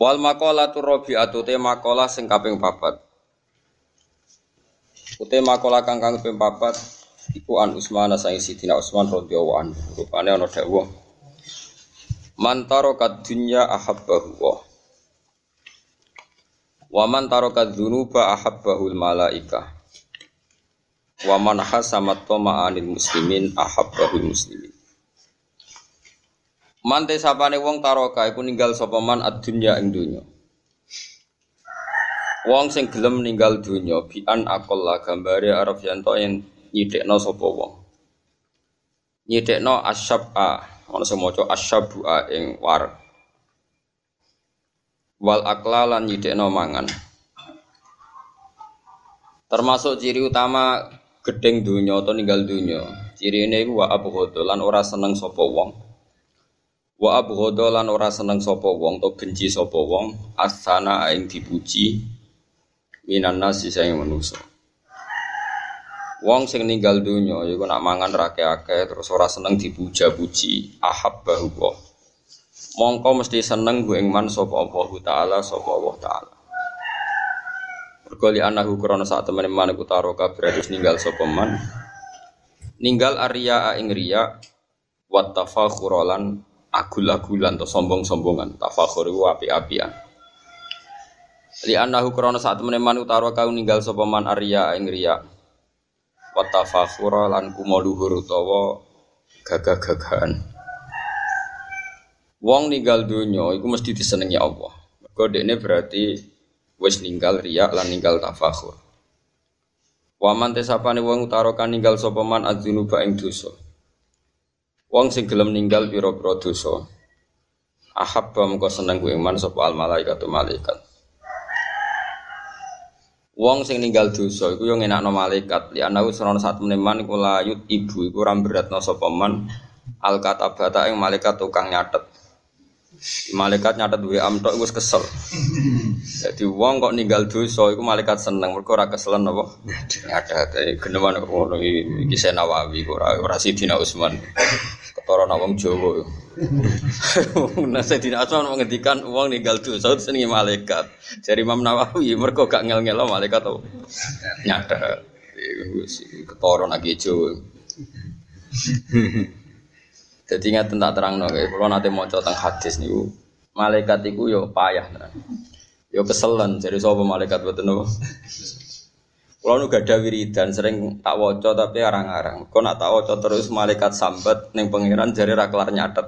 Wal maqalatu rabi'atu te maqalah sing kaping papat. Ute maqalah kang kang kaping papat iku an Utsman saing Sidina Utsman radhiyallahu anhu. Rupane ana dawuh. Man taraka dunya ahabbahu wa. Wa man taraka dzunuba ahabbahul malaika. Wa man hasamat tama'anil muslimin ahabbahul muslimin. Mante sapane wong taroka iku ninggal sapa man ad-dunya ing donya. Wong sing gelem ninggal donya bian aqalla gambare arep yanto yen nyidekno sapa wong. Nyidekno asyab'a, ana sing maca asyab'a ing war. Wal aqla lan nyidekno mangan. Termasuk ciri utama gedeng donya atau ninggal donya. Ciri ini wa abghadu lan ora seneng sapa wong. Wa abghadha lan ora seneng sapa wong to benci sapa wong asana ing dipuji minan nasi sing manusa. Wong sing ninggal donya iku nak mangan rake-ake terus ora seneng dipuja-puji ahabbahu wa. Mongko mesti seneng ku ing man sapa Allah taala sapa Allah taala. Berkali anahu krana sak temene man iku taroka berarti ninggal sapa man. Ninggal arya ing riya wa tafakhuran agul-agulan atau sombong-sombongan. Tafakhur iku api-apian li annahu krana saat meneman utara kau ninggal sapa man arya ing riya. Wa tafakhura lan kumaluhur utawa gagah-gagahan. Wong ninggal donya iku mesti disenengi Allah. Mergo dekne berarti wis ninggal riya lan ninggal tafakhur. Wa man tesapane wong utara kan ninggal sapa man adzunuba ing dosa Wong sing gelem ninggal pira-pira dosa. Ahabba mengko seneng ku iman sapa al malaikatu malaikat. Wong sing ninggal dosa iku yo ngenakno malaikat. Li ana usrono saat meneman iku layut ibu iku ora beratno sapa man al katabata ing malaikat tukang nyatet. Malaikat nyatet duwe am tok wis kesel. Jadi wong kok ninggal dosa iku malaikat seneng mergo ora keselen apa? Nyatet geneman ngono iki Nawawi ora ora Sidina Utsman. Ketara nak wong Jawa. Nah Sidina Utsman menghentikan wong ninggal dosa senengi malaikat. Jadi Imam Nawawi mergo gak ngel-ngelo malaikat apa? Nyatet. Ketara nak Jawa. Jadi ingat tentang terang no, kalau nanti mau tentang hadis nih, malaikat itu yo payah, nah. yo keselan. Jadi soal malaikat betul no. Kalau nu gak ada sering tak woco tapi arang-arang. Kau nak tak woco terus malaikat sambat neng pangeran jadi raklar nyatet.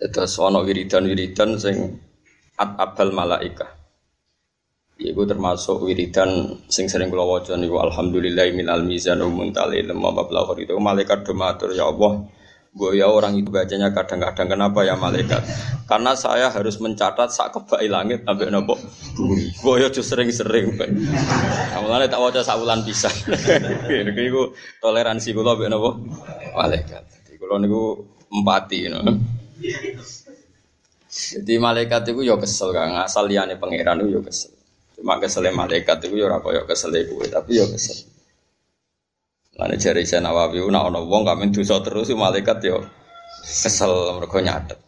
Terus ono wiridan wiridan sing at abal malaika. Iku termasuk wiridan sing sering kula waca niku alhamdulillah minal mizan muntali lemma mablagh itu malaikat do matur ya Allah ya orang itu bacanya kadang-kadang kenapa ya malaikat? Karena saya harus mencatat sak kebai langit sampai nopo? Bumi ya tuh sering-sering mulane tak waca sak wulan bisa niku toleransi kula mbek nopo? Malaikat. Jadi kula niku empati know. jadi malaikat itu yo kesel kan asal liyane pangeran yo kesel Cuma kesel malaikat itu ya ora kaya kesel kowe, tapi ya kesel. Lan jare Isa Nawawi nak ana wong kamen dosa terus malaikat ya kesel mergo nyatet.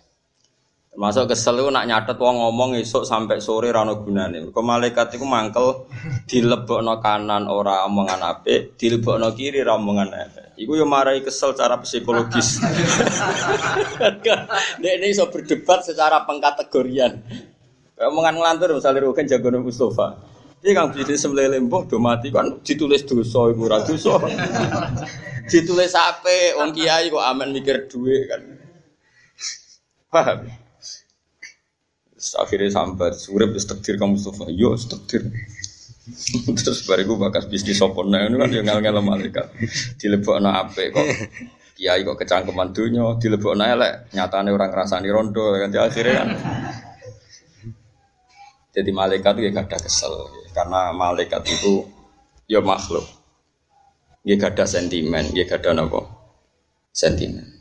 Termasuk kesel itu nak nyatet wong ngomong esuk sampai sore ra ono gunane. Mergo malaikat iku mangkel dilebokno kanan ora omongan apik, dilebokno kiri ra omongan apik. Iku yo marai kesel secara psikologis. Nek ini iso berdebat secara pengkategorian. Omongan ngelantur misalnya Rugen jagoan Mustafa. Ini kang bisnis semlele mbok do mati kan ditulis dosa iku ora dosa. ditulis ape wong kiai kok amen mikir duit kan. Paham? Akhirnya sampai surip wis takdir kamu Mustafa. Yo takdir. Terus bariku bakas bisnis sopone ini kan yo ngel-ngel malaikat. Dilebokno ape kok kiai kok kecangkeman dunya, dilebokno elek, nyatane orang ngrasani rondo kan akhirnya kan Jadi malaikat itu ya gak ada kesel karena malaikat itu ya makhluk. Ya gak ada sentimen, ya gak ada nopo sentimen.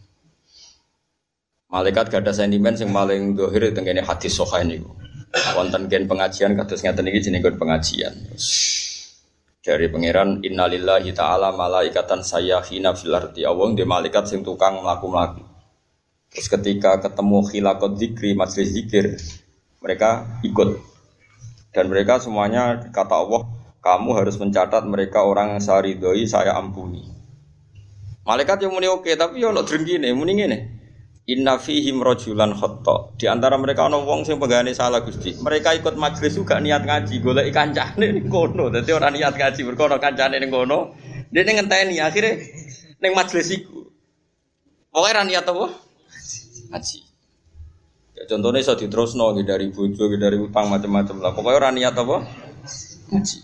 Malaikat gak ada sentimen yang paling dohir tentang hadis soha ini. Wonten gen pengajian kados ngeten iki jenenge pengajian. Dari pangeran innalillahi ta'ala malaikatan sayyahina fil ardi. Allah di malaikat sing tukang mlaku-mlaku. Terus ketika ketemu khilaqat zikri, majlis zikir, mereka ikut dan mereka semuanya kata Allah, kamu harus mencatat mereka orang yang saridoi saya ampuni. Malaikat yang muni oke, tapi yo ono drengkine, muni ngene. Inna fihim rojulan khotta. Di antara mereka ono wong sing pegane salah Gusti. Mereka ikut majlis juga niat ngaji, golek kancane ning kono. Dadi ora niat ngaji, berkono kancane ning kono. Dene ngenteni akhirnya ning majlis iku. Pokoke niat apa? Ngaji. Ya, contohnya bisa diterusno dari bojo, dari utang macam-macam lah. Pokoknya orang niat apa? Ngaji.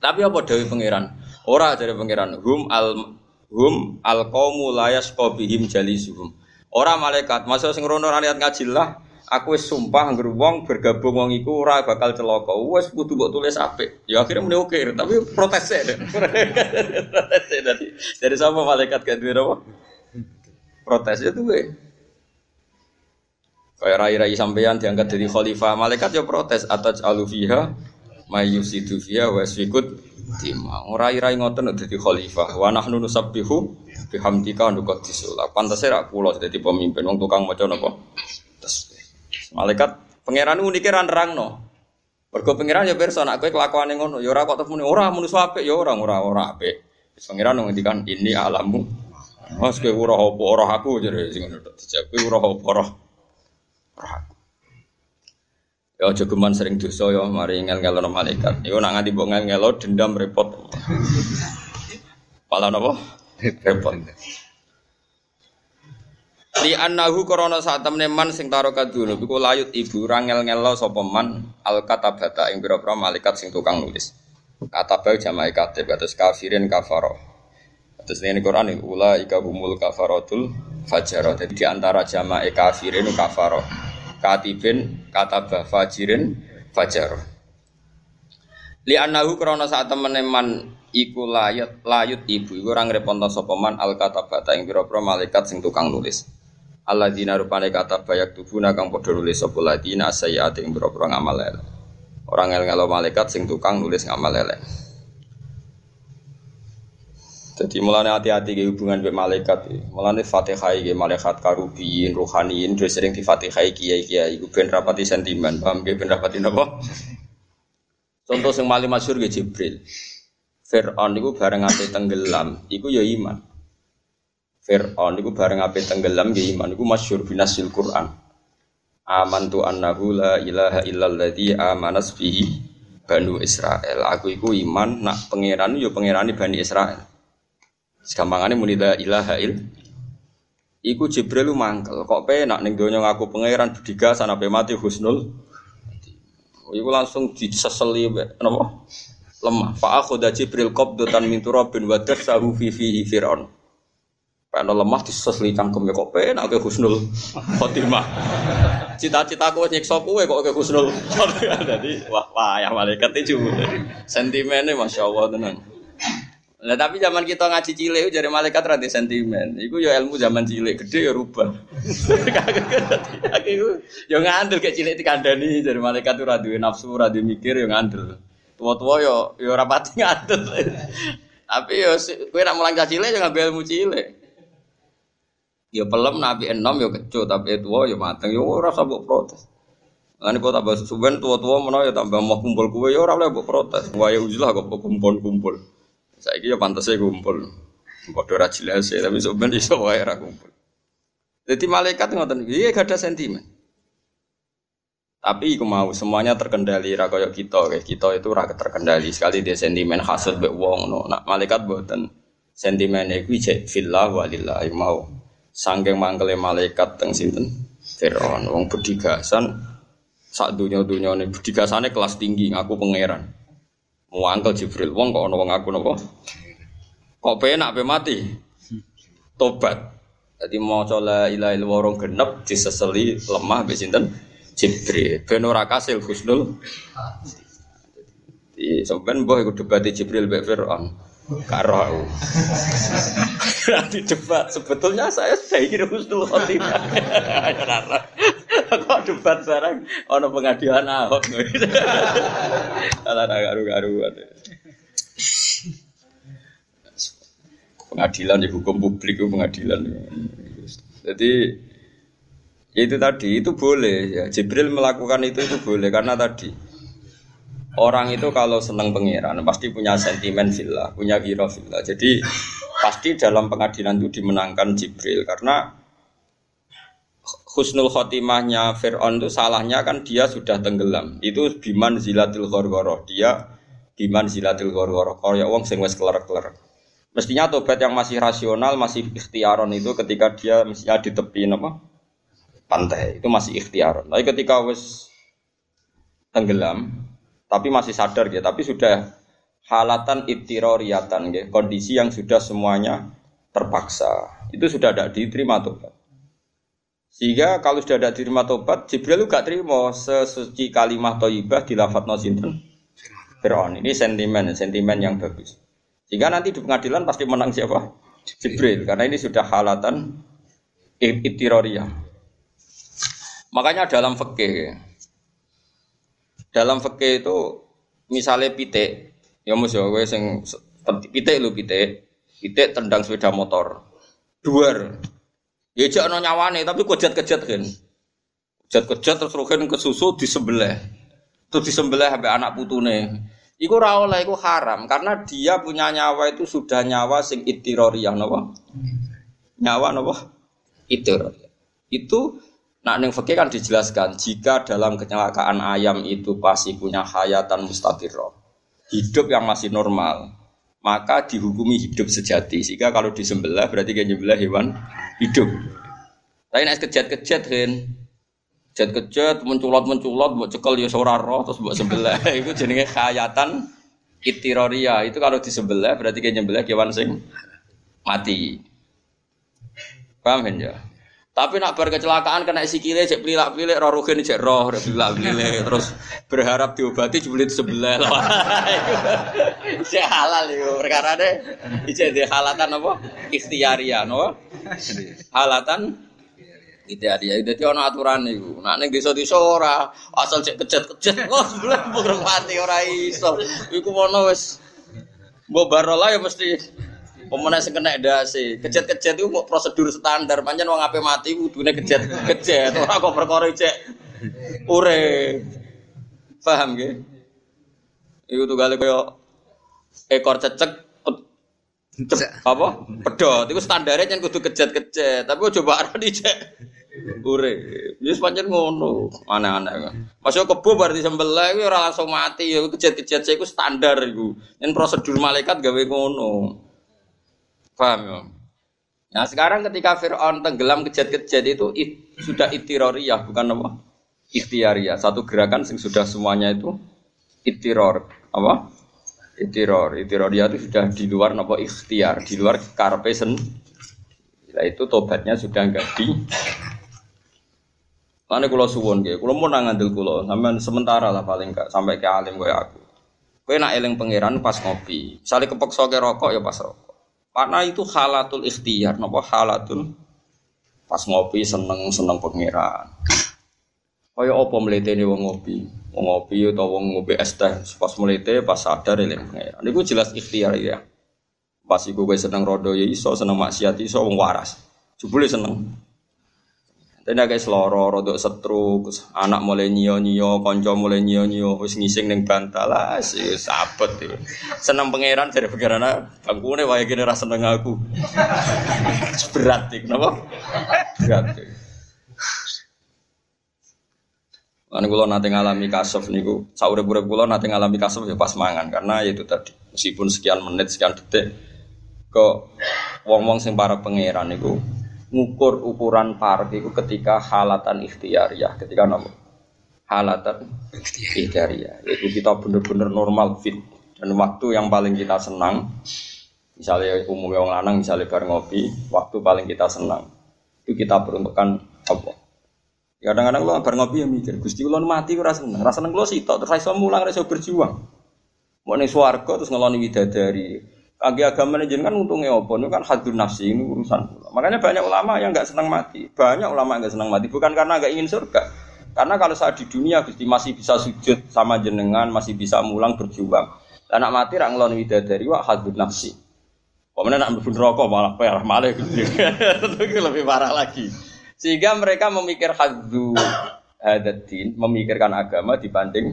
Tapi apa dewi pangeran? Ora dari pangeran. Hum al hum al kaumu layas kobihim jalisuhum. Orang malaikat, masa sing rono niat ngaji lah. Aku sumpah ngger wong bergabung wong iku ora bakal celaka. Wes kudu mbok tulis apik. Ya akhirnya muni oke, tapi protes e. protes dari dari sama malaikat gak duwe? Protes itu gue. Kayak rai-rai sampeyan diangkat dari khalifah, malaikat ya protes atas alufiha mayusidu fiha wa sikut dima. Rai-rai ngoten dadi khalifah. Wa nahnu nusabbihu bihamdika nuqaddisu. Pantese ra kula dadi pemimpin wong tukang maca napa? Tasbih. Malaikat pangeran unike ra nerangno. Mergo pangeran ya pirsa nek kowe kelakuane ngono ya ora kok temune ora manusa apik ya ora ora ora apik. Wis pangeran ngendikan ini alammu. Mas kowe ora apa ora aku jare sing ngono tok. Dijawab kowe ora apa ora Ya aja geman sering dosa ya mari ngel-ngelo malaikat. Iku nak nganti mbok ngel-ngelo dendam repot. Pala napa? Repot. Li annahu korona saat temne man sing taro kadunu iku layut ibu rangel ngelo sapa man al katabata ing pira-pira malaikat sing tukang nulis. Katabah jama'i katib kados kafirin kafaro. Terus ini Quran ini ula ika humul kafarotul fajar. Jadi di antara jama'i kafirin kafaro katibin kataba fajirin fajar. Li anahu krana saat temene man iku layut layut ibu. Iku ora ngreponto sapa man al katabata ing pira-pira malaikat sing tukang nulis. Alladzina rupane kataba yaktubuna kang padha nulis sapa ladina sayyiati ing pira-pira ngamal elek. Ora ngel-ngelo malaikat sing tukang nulis ngamal elek jadi mulane hati-hati ke hubungan dengan malaikat. Mulane Fatihah ke malaikat karubiin, rohaniin, terus sering di Fatihah kiai kiai. Iku ben rapati sentimen, paham ke ben rapati napa? Contoh sing paling masyhur ke Jibril. Fir'aun iku bareng ape tenggelam, iku ya iman. Fir'aun iku bareng ape tenggelam ya iman, iku masyhur binasil Quran. Amantu annahu la ilaha illalladzi amanas bihi Banu Israel. Aku iku iman nak pangeran yo pangerani Bani Israel. Segampangane muni la ilaha il. Iku Jibril lu mangkel. Kok penak ning donya ngaku pangeran bediga sana pe mati husnul. Iku langsung diseseli napa? Lemah. Fa akhudha Jibril qabdatan min turabin wa dasahu fi fihi fir'aun. Pengen lemah diseseli cangkem kok penak ke husnul khotimah. Cita-citaku nyiksa kowe kok ke husnul khotimah. Dadi wah ya malaikat itu sentimennya masya Allah tenan. Nah tapi zaman kita ngaji cilik jadi malaikat rada sentimen. Iku ya ilmu zaman cilik gede ya rubah. Aku ya ngandel kayak cilik dikandani jadi malaikat tuh rada nafsu rada mikir ya ngandel. Tua-tua ya ya rapati ngandel. tapi ya kowe nak mulang cilik ya ngambil ilmu cilik. Ya pelem nabi enom ya kecut tapi tua ya mateng ya ora sabuk protes. Lan kok tambah suben tua-tua mana ya tambah mau kumpul kue ya ora boleh protes. Wah ya uzlah kok kumpul-kumpul. Saya kira pantasnya kumpul. Bodoh jelas ya, tapi sebenarnya iso wae ra kumpul. Jadi malaikat ngoten iya gak ada sentimen. Tapi aku mau semuanya terkendali ra kaya kita, kayak kita itu ra terkendali sekali dia sentimen hasud mbek wong no. Nak malaikat boten sentimen iku cek fillah walillah mau. Sangking mangkele malaikat teng sinten? Firaun wong bedigasan sak dunia-dunia ini kelas tinggi ngaku pangeran. Mau angkel Jibril, wong kok ono wong aku nopo? Kok penak pe mati? Tobat. Jadi mau coba ilaha illallah genep diseseli lemah be sinten? Jibril. Ben kasil husnul. Di sampean mbah iku debat Jibril mbek Firaun. Karo aku. Nanti debat sebetulnya saya sudah ingin husnul khotimah. Kok debat sekarang ono pengadilan Ahok. Ala garu-garu. Pengadilan ya hukum publik itu pengadilan. Jadi ya itu tadi itu boleh ya Jibril melakukan itu itu boleh karena tadi orang itu kalau senang pangeran pasti punya sentimen villa, punya hero villa. Jadi pasti dalam pengadilan itu dimenangkan Jibril karena husnul khotimahnya Fir'aun itu salahnya kan dia sudah tenggelam. Itu biman zilatil ghorgoroh. Dia biman zilatil ghorgoroh. ya wong sing wes keler-keler. Mestinya tobat yang masih rasional, masih ikhtiaron itu ketika dia mestinya di tepi apa? pantai itu masih ikhtiaron. Tapi ketika wes tenggelam, tapi masih sadar gitu, tapi sudah halatan itiroriatan gitu, kondisi yang sudah semuanya terpaksa. Itu sudah tidak diterima tobat. Sehingga kalau sudah ada diterima tobat, Jibril juga terima sesuci kalimah toibah di lafat nosinten. Fir'aun. Ini sentimen, sentimen yang bagus. Jika nanti di pengadilan pasti menang siapa? Jibril, karena ini sudah halatan itiroriyah. Makanya dalam fikih, dalam fikih itu misalnya pitik, ya mus ya gue sing pitik lu pitik, pitik tendang sepeda motor, duar, ya jangan nyawane tapi kejat-kejat kan, kejat-kejat terus rohin ke susu di sebelah, terus di sebelah sampai anak putune. Iku oleh iku haram karena dia punya nyawa itu sudah nyawa sing itiroriyah napa? Nyawa napa? Itiroriyah. Itu nak ning fikih kan dijelaskan jika dalam kecelakaan ayam itu pasti punya hayatan mustatirah. Hidup yang masih normal, maka dihukumi hidup sejati. Sehingga kalau disembelih berarti kan nyembelih hewan hidup. Tapi nek kejat-kejat kan Jet-kejet, menculot-menculot, buat cekel ya ora roh terus buat sebelah. itu jenenge khayatan itiroria. Itu kalau di sebelah berarti kayak nyembelah kewan sing mati. Paham kan ya? Tapi nak bar kecelakaan kena sikile cek pelilak-pelik roh rugen cek roh pelilak-pelik terus berharap diobati jebule sebelah. Cek halal itu perkara deh. Cek di halatan apa? Ikhtiaria no? Halatan dia dia jadi ono aturan itu nak neng desa desa ora asal cek kejet kejet oh sebelum bukan mati ora iso iku mono wes mbok barola ya mesti pemenang sing kena dasi kejet kejet itu mau prosedur standar. Panjang wong ape mati kudune kejet kejet. Ora kok perkara cek ure paham gak Iku tuh kali koyo ekor cecek apa? Pedot itu standarnya kan kudu kejet-kejet. Tapi coba arah dicek Ure, ya sepanjang ngono, aneh-aneh kan. Masuk kebo berarti sembelah, itu orang langsung mati, ya kejet-kejet saya itu standar itu. Dan prosedur malaikat gawe ngono, paham ya? Nah sekarang ketika Fir'aun tenggelam kejet-kejet itu it, sudah itiroriyah, bukan apa? Ikhtiariyah, satu gerakan yang sudah semuanya itu itiror, apa? Itiror, itiroriyah itu sudah di luar apa? Ikhtiar, di luar karpe sen. Nah, itu tobatnya sudah enggak di Lane kula suwon nggih, kula mau ngandel kula, sampean sementara lah paling gak sampai ke alim kaya aku. Kowe nak eling pangeran pas ngopi, sale kepeksa ke rokok ya pas rokok. Karena itu halatul ikhtiar, napa halatul pas ngopi seneng-seneng pangeran. Kaya apa mletene wong ngopi? Wong ngopi utawa wong ngopi es teh pas mlete pas sadar eling pangeran. Niku jelas ikhtiar ya. Pas iku seneng rodo ya iso, seneng maksiat iso wong waras. Jebule seneng. Dan agak seloro, rodok setruk, anak mulai nyio nyio, konco mulai nyio nyio, wis ngising neng bantal sih sabet tuh. Seneng pangeran dari pangeran bangkune wae gini rasa seneng aku. Berat tuh, kenapa? Tuh. Kan kula nate ngalami kasuf niku, saurip-urip kula nate ngalami kasuf ya pas mangan karena ya itu tadi meskipun sekian menit sekian detik kok wong-wong sing para pangeran niku ngukur ukuran park itu ketika halatan ikhtiar ya ketika nopo halatan ikhtiar ya itu kita benar-benar normal fit dan waktu yang paling kita senang misalnya umumnya orang lanang misalnya bar ngopi waktu paling kita senang itu kita peruntukkan apa Kadang-kadang lo bar ngopi ya mikir, Gusti kula mati ora seneng. Ora seneng sitok terus iso mulang ora iso berjuang. Mau ning swarga terus ngeloni widadari. Kaki agama kan untungnya apa? Ini kan hadun nafsi ini urusan. Makanya banyak ulama yang nggak senang mati. Banyak ulama yang nggak senang mati bukan karena nggak ingin surga. Karena kalau saat di dunia Gusti masih bisa sujud sama jenengan, masih bisa mulang berjuang. Anak mati rak ngeloni widadari wah hadun nafsi. Pemenang nak mlebu rokok malah perah malah gitu. Itu lebih parah lagi. Sehingga mereka memikir haddu hadatin, memikirkan agama dibanding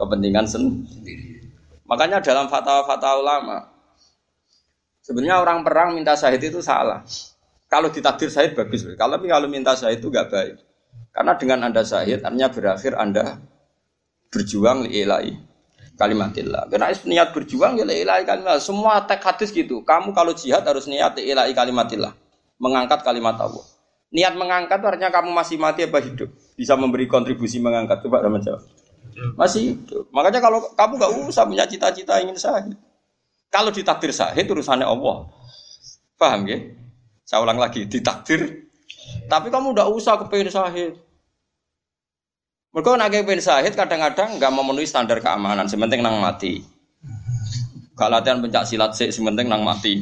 kepentingan sendiri. Makanya dalam fatwa-fatwa ulama, sebenarnya orang perang minta syahid itu salah. Kalau ditakdir syahid bagus, kalau kalau minta syahid itu gak baik. Karena dengan anda syahid, artinya berakhir anda berjuang liilai kalimatillah. Karena niat berjuang ya liilai kalimatillah. Semua teks hadis gitu. Kamu kalau jihad harus niat liilai kalimatillah. Mengangkat kalimat Allah. Niat mengangkat artinya kamu masih mati apa hidup? Bisa memberi kontribusi mengangkat. Coba Rahmat jawab. Masih hidup. Makanya kalau kamu gak usah punya cita-cita ingin sahid. Kalau ditakdir sahid urusannya Allah. Paham ya? Saya ulang lagi, ditakdir. Tapi kamu udah usah kepengen sahid. Mereka nak kepengen sahid kadang-kadang nggak memenuhi standar keamanan. Sementing nang mati. Gak latihan pencak silat sih, sementing nang mati.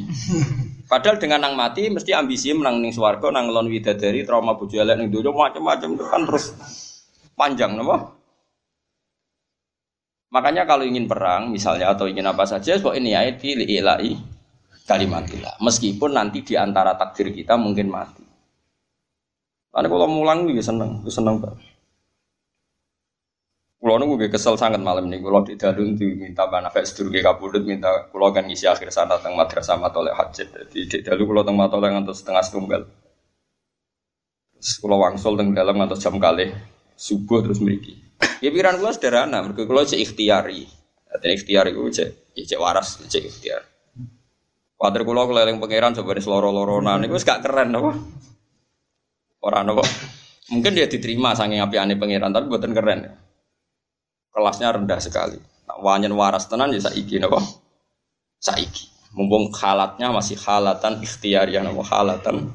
Padahal dengan nang mati mesti ambisi menang ning swarga nang ngelon widadari trauma bojo elek ning donya macam-macam kan terus panjang napa? Makanya kalau ingin perang misalnya atau ingin apa saja kok ini ayat di ilahi kalimatillah. Meskipun nanti di antara takdir kita mungkin mati. Karena kalau mulang juga seneng, seneng banget. Kulo nunggu gue kesel sangat malam ini. Kulo di dalun minta banafek sedulur gue kabudut minta kulo kan ngisi akhir sana teng madrasah matoleh hajat. Jadi di dalu kulo teng matoleh ngantos setengah setunggal. Terus kulo wangsul teng dalam ngantos jam kali subuh terus meriki. Ya pikiran kulo sederhana. Mereka kulo cek ikhtiari. Artinya ikhtiari gue cek ya cek waras cek ikhtiar. Wadah kulo keliling pangeran coba di seloro-loronan. Itu gak keren apa? Orang apa? Mungkin dia diterima saking api aneh pangeran tapi buatan keren ya kelasnya rendah sekali. Wanyen waras tenan ya saiki napa? Saiki. Mumpung halatnya masih halatan ikhtiar ya halatan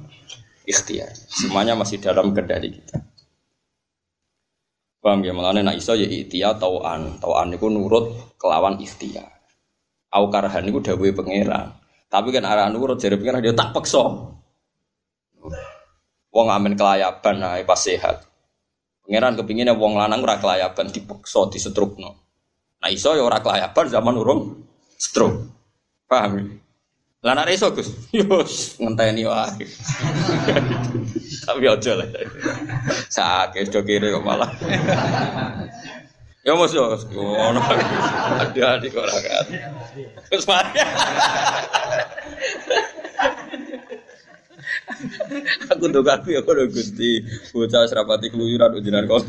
ikhtiar. Semuanya masih dalam kendali kita. Paham ya mengenai nak iso ya ikhtiar tauan. Tauan itu nurut kelawan ikhtiar. Au karhan itu dawuhe pangeran. Tapi kan arah nurut jadi pangeran dia tak pekso. Wong amin kelayaban nah pas sehat. Pangeran kepinginnya wong lanang ora kelayaban dipeksa disetrukno. Nah iso ya ora kelayaban zaman urung stroke. Paham ya? Lah nek iso Gus, yo ngenteni wae. Tapi aja lah. Sakit do kiri kok malah. Ya mos yo ngono. Adi-adi kok ora kan. Terus mari. Aku tuh aku ya kalau gusti bocah serapati keluyuran ujian kon.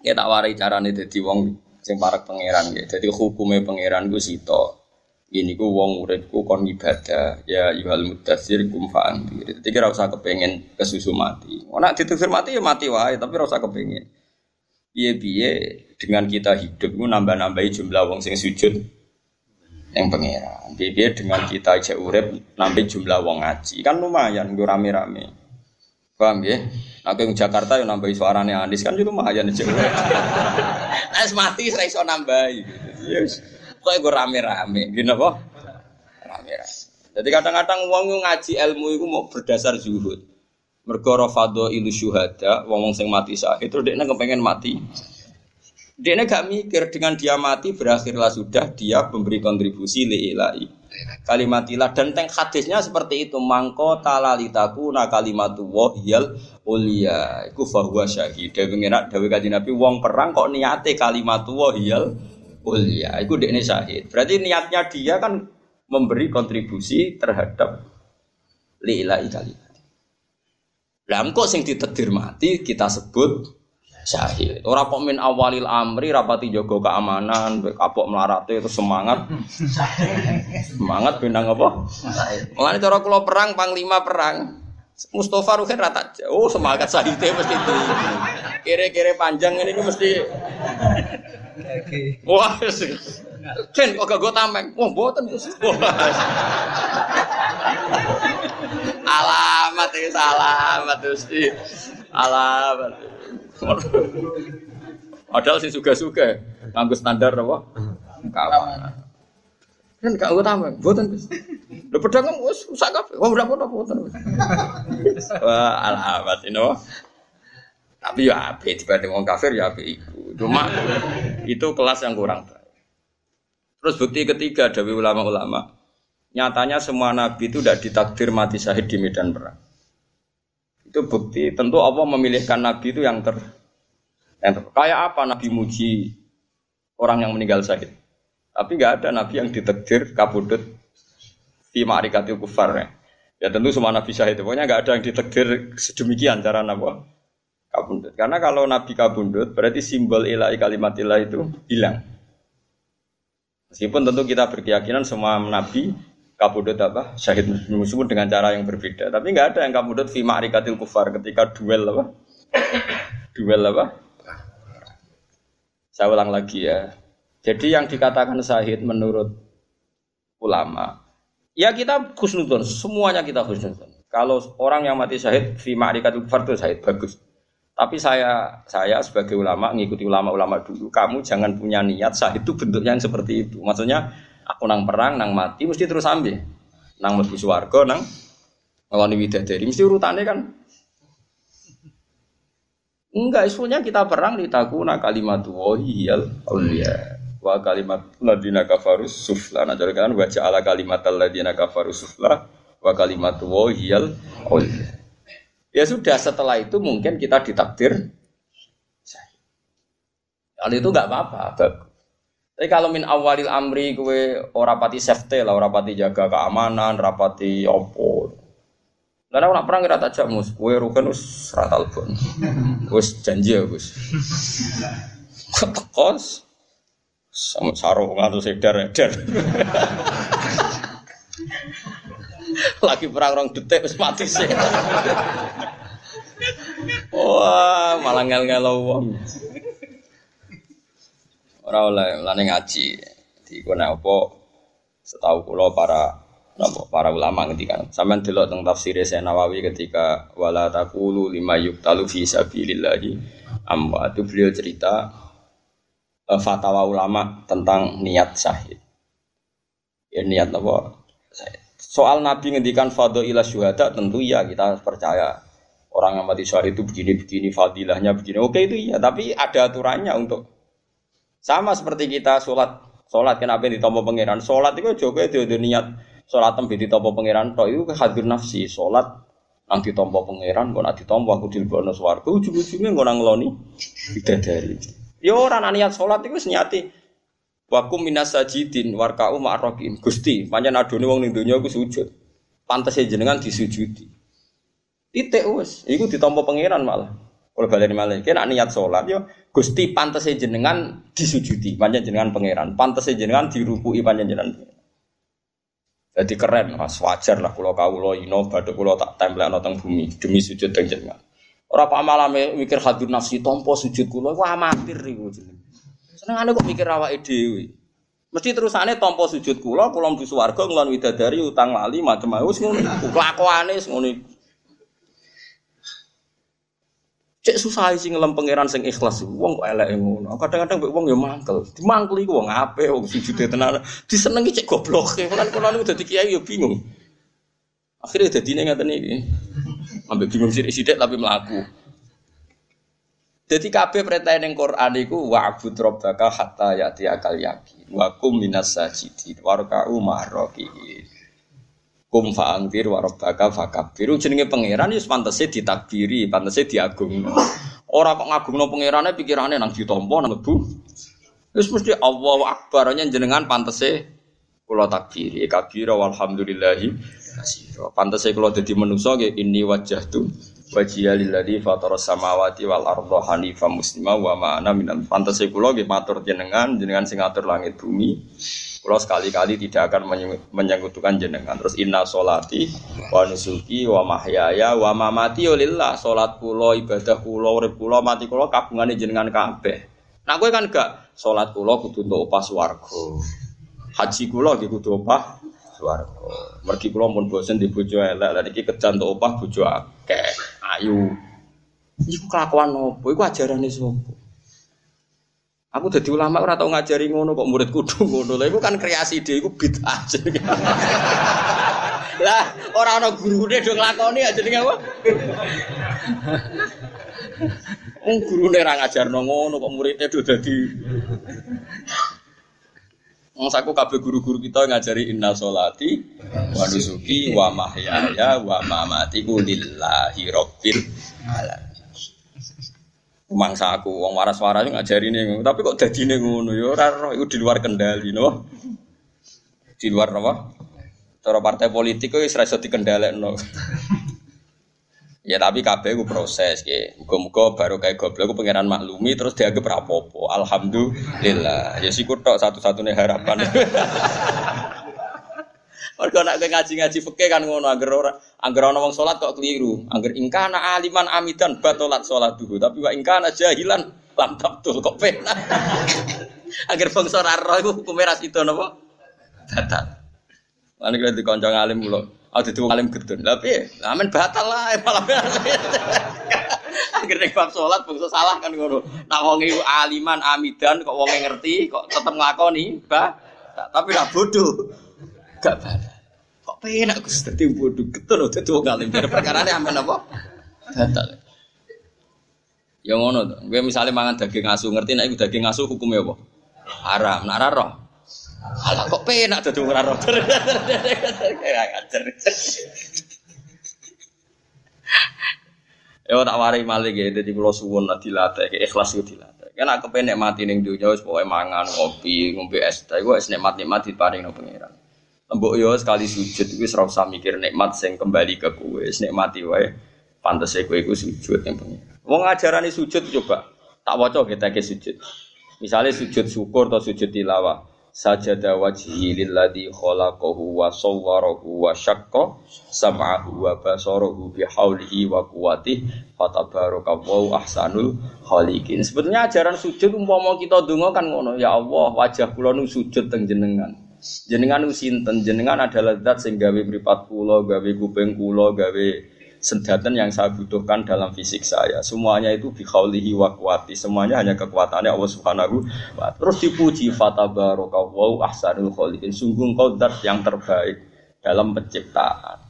Ya tak warai carane dadi wong sing parek pangeran ya. Dadi hukume pangeran ku sito. Ini ku wong uripku kon ibadah ya yuhal mudassir kum fa'andir. Dadi kira usah kepengen kesusu mati. Ora ditufir mati ya mati wae tapi ora usah kepengen. Piye-piye dengan kita hidup ku nambah-nambahi jumlah wong sing sujud yang pangeran. Dia dengan kita aja urep nambah jumlah wong ngaji kan lumayan gue rame-rame. Paham ya? Aku yang Jakarta yang nambah suaranya Andis kan juga lumayan aja. Es mati saya iso nambah. Yes. Kok gue rame-rame, gini apa? Rame-rame. Jadi kadang-kadang uang ngaji ilmu itu mau berdasar zuhud. Mergo rafadho ilu syuhada, wong sing mati sahih terus dia kepengen mati. Dia gak mikir dengan dia mati berakhirlah sudah dia memberi kontribusi liilai kalimatilah dan teng hadisnya seperti itu. Mangko talalitaku na kalimatu wahyal ulia. Iku fahuwa syahid. Dewe ngenak dewe kaji nabi wong perang kok niate kalimatu wahyal ulia. Iku dekne syahid. Berarti niatnya dia kan memberi kontribusi terhadap liilai kalimat lah kok sing ditedir mati kita sebut syahid. Ora kok min awalil amri rapati jogo keamanan, kapok melarate itu semangat. semangat bintang apa? Mulane cara kula perang panglima perang. Mustafa Ruhin rata oh semangat sahite mesti itu. Kira-kira panjang ini mesti Wah, Ken kok gak gue tameng? Wah, boten alamat iki alamat mesti alamat. Padahal sih suga-suga nganggo standar apa? Keamanan. Kan gak utama, buatan Gus. Lho pedang wis rusak kabeh. Wah, ora apa-apa buatan. Wah, alamat ini wah. Tapi ya ape dibanding wong kafir ya ape iku. Cuma itu kelas yang kurang baik. Terus bukti ketiga dari ulama-ulama, nyatanya semua nabi itu tidak ditakdir mati syahid di medan perang. Itu bukti. Tentu Allah memilihkan nabi itu yang ter, yang ter kayak apa nabi muji orang yang meninggal syahid. Tapi nggak ada nabi yang ditakdir kabudut di ma'rikati kufar ya. Ya tentu semua nabi syahid. Pokoknya nggak ada yang ditakdir sedemikian cara nabi kabundut. Karena kalau Nabi kabundut berarti simbol ilahi kalimat ilah itu hilang. Meskipun tentu kita berkeyakinan semua Nabi kabundut apa syahid meskipun dengan cara yang berbeda. Tapi nggak ada yang kabundut fi ma'rikatil kufar ketika duel apa? duel apa? Saya ulang lagi ya. Jadi yang dikatakan syahid menurut ulama, ya kita khusnudon, semuanya kita khusnudon. Kalau orang yang mati syahid fi ma'rikatil kufar itu syahid bagus. Tapi saya saya sebagai ulama ngikuti ulama-ulama dulu, kamu jangan punya niat sah itu bentuknya yang seperti itu. Maksudnya aku nang perang, nang mati mesti terus ambil. Nang mlebu swarga, nang ngeloni widadari mesti urutannya kan Enggak, isunya kita perang di takuna kalimat wahiyal auliya wa kalimat ladina kafarus sufla. Nah, jadi kan baca ala kalimat ladina kafarus sufla wa kalimat wahiyal auliya. Ya sudah setelah itu mungkin kita ditakdir Hal itu nggak apa-apa. Tapi kalau min awalil amri kue orapati safety lah, orapati jaga keamanan, rapati opo. Karena orang perang kira tak mus, kue rugen us ratal pun, us janji ya gus. Kos, sama sarung atau sedar edar. Lagi perang orang detik wis mati sih. Wah, malah ngel-ngel wong. Ora oleh lane ngaji. Di kono apa setahu kula para napa para ulama ngendikan. Sampeyan delok teng tafsir Nawawi ketika wala taqulu lima yuqtalu fi sabilillahi amma itu beliau cerita uh, fatwa ulama tentang niat syahid. Ya niat apa? Soal Nabi ngendikan fadho ila syuhada tentu ya kita percaya orang yang mati syahid itu begini begini fadilahnya begini. Oke itu iya, tapi ada aturannya untuk sama seperti kita sholat sholat kenapa ditompo pangeran sholat itu juga itu niat sholat tembi ditompo pangeran toh itu hadir nafsi sholat nang ditompo pangeran kok nak ditompo aku dilbono swarga ujung-ujungnya kok nang ngloni bidadari. Ya ora niat sholat itu senyati Wakum minas sajidin warka'u ma'rokin Gusti, pancen adone wong ning donya iku sujud. Pantese jenengan disujudi. Titik wis, iku ditampa pangeran malah. Kalau balik malah, kena niat sholat yo, Gusti pantese jenengan disujudi, pancen jenengan pangeran. Pantese jenengan dirukui pancen jenengan. Jadi keren, mas wajar lah kalau kau lo ino, baduk kalau tak tempel teng bumi demi sujud dan jenengan. Orang pak malam mikir hadir nafsi tompo sujud kulo, wah amatir iku jenengan. Seneng ane kok mikir awake dhewe. Mesti terusane tampa sujud kula, kula mlebu swarga nglon widadari utang lali macam-macam wis ngono. Kelakuane wis ngono. Cek susah sih ngelem pangeran sing ikhlas. Wong kok elek ngono. Kadang-kadang mbek wong ya mangkel. Dimangkel iku wong apik wong sujude tenan. Disenengi cek goblok. Kan kula niku dadi kiai ya bingung. Akhirnya dadi ngaten iki. Ambek bingung sithik-sithik tapi mlaku. Jadi kabeh perintah ning Quran iku wa'bud rabbaka hatta yati akal yakin wa kum minas sajidin warka'u ma'rakiin. Kum fa'angtir wa rabbaka fakabbir. Jenenge pangeran wis pantese ditakbiri, pantese diagungno. Ora kok ngagungno pangerane pikirane nang ditampa nang lebu. Wis mesti Allahu Akbar jenengan pantese kula takbiri kabira walhamdulillahi kasira. Pantese kula dadi manusa nggih inni wajjahtu wajhiya lilladzi fatara samawati wal arda hanifa muslima wa ma ana minal nggih matur jenengan jenengan sing langit bumi kula sekali-kali tidak akan menyekutukan jenengan terus inna solati wa nusuki wa mahyaya wa mamati ya ibadah kula urip kula mati kula kabungane jenengan kabeh nah kowe kan gak salat kula kudu untuk opah swarga haji kula nggih kudu opah swarga. Mergi kula pun bosen di bojo elek, lan iki kejantuk opah bojo akeh. Ayu. Iku kelakuan opo? Iku ajarane sapa? Aku jadi ulama ora tau ngajari ngono kok murid kudu ngono. Lah iku kan kreasi dhewe iku bid'ah. Lah ora ana gurune do nglakoni aja jenenge apa? Wong gurune ra ngajarno ngono kok muridnya do dadi Wong saku kabeh guru-guru kita ngajari inna sholati wa nusuki wa mahyaya wa mamati ku lillahi rabbil alamin. Mangsa aku wong waras-waras ngajari ning tapi kok dadine ngono ya ora roh iku di luar kendali no. Di luar apa? Cara partai politik kok wis ra iso dikendhalekno. Ya tapi kabeh ku proses ya. Muga-muga baru kayak goblok ku pangeran maklumi terus dianggap rapopo. Alhamdulillah. Ya syukur tok satu-satunya harapan. Mergo nek ngaji-ngaji fikih kan ngono angger ora angger ana wong salat kok keliru. Angger ingkana aliman amidan batolat salat dulu. Tapi wa ingkana jahilan lam tabtul kok pena. angger bangsa ora roh iku hukume ras itu napa? Batal. Lan iki dikonco ngalim kula. Ada tuh alim gedun. Tapi amin batal lah malam. Akhirnya bab sholat bangsa salah kan ngono. Nak wong aliman amidan kok wong ngerti kok tetep nglakoni bah. Tapi nak bodoh. Gak batal. Kok penak Gus dadi bodoh getun dadi wong alim. Perkara ini amin apa? Batal. Ya ngono to. Kowe misale mangan daging asu ngerti nek iku daging asu hukumnya apa? Haram. Nak ora roh Alah kok penak dadi ora roh. Ya tak wari malih ya, dadi kula suwun dilatih ikhlas iku dilatih. Kan aku penek mati ning donya wis pokoke mangan, ngopi, ngombe es teh iku wis nikmat-nikmat diparing nang pangeran. Mbok yo sekali sujud wis ora usah mikir nikmat sing kembali ke kowe, nikmati wae. Pantese kowe iku sujud ning pangeran. Wong ajarane sujud coba tak waca kita ke sujud. Misalnya sujud syukur atau sujud tilawah sajada wajhi lilladzi khalaqahu wa sawwarahu wa syaqqa sam'ahu wa basarahu bihaulihi wa quwwatihi fatabarakallahu ahsanul khaliqin. Sebetulnya ajaran sujud umpama kita donga kan ngono, ya Allah, wajah kula nu sujud teng jenengan. Jenengan nu sinten? Jenengan adalah zat sing gawe mripat kula, gawe kuping kula, gawe senjata yang saya butuhkan dalam fisik saya. Semuanya itu bikhaulihi wa kuwati. Semuanya hanya kekuatannya Allah Subhanahu wa Terus dipuji fatabarokallahu ahsanul khaliqin. Sungguh kau zat yang terbaik dalam penciptaan.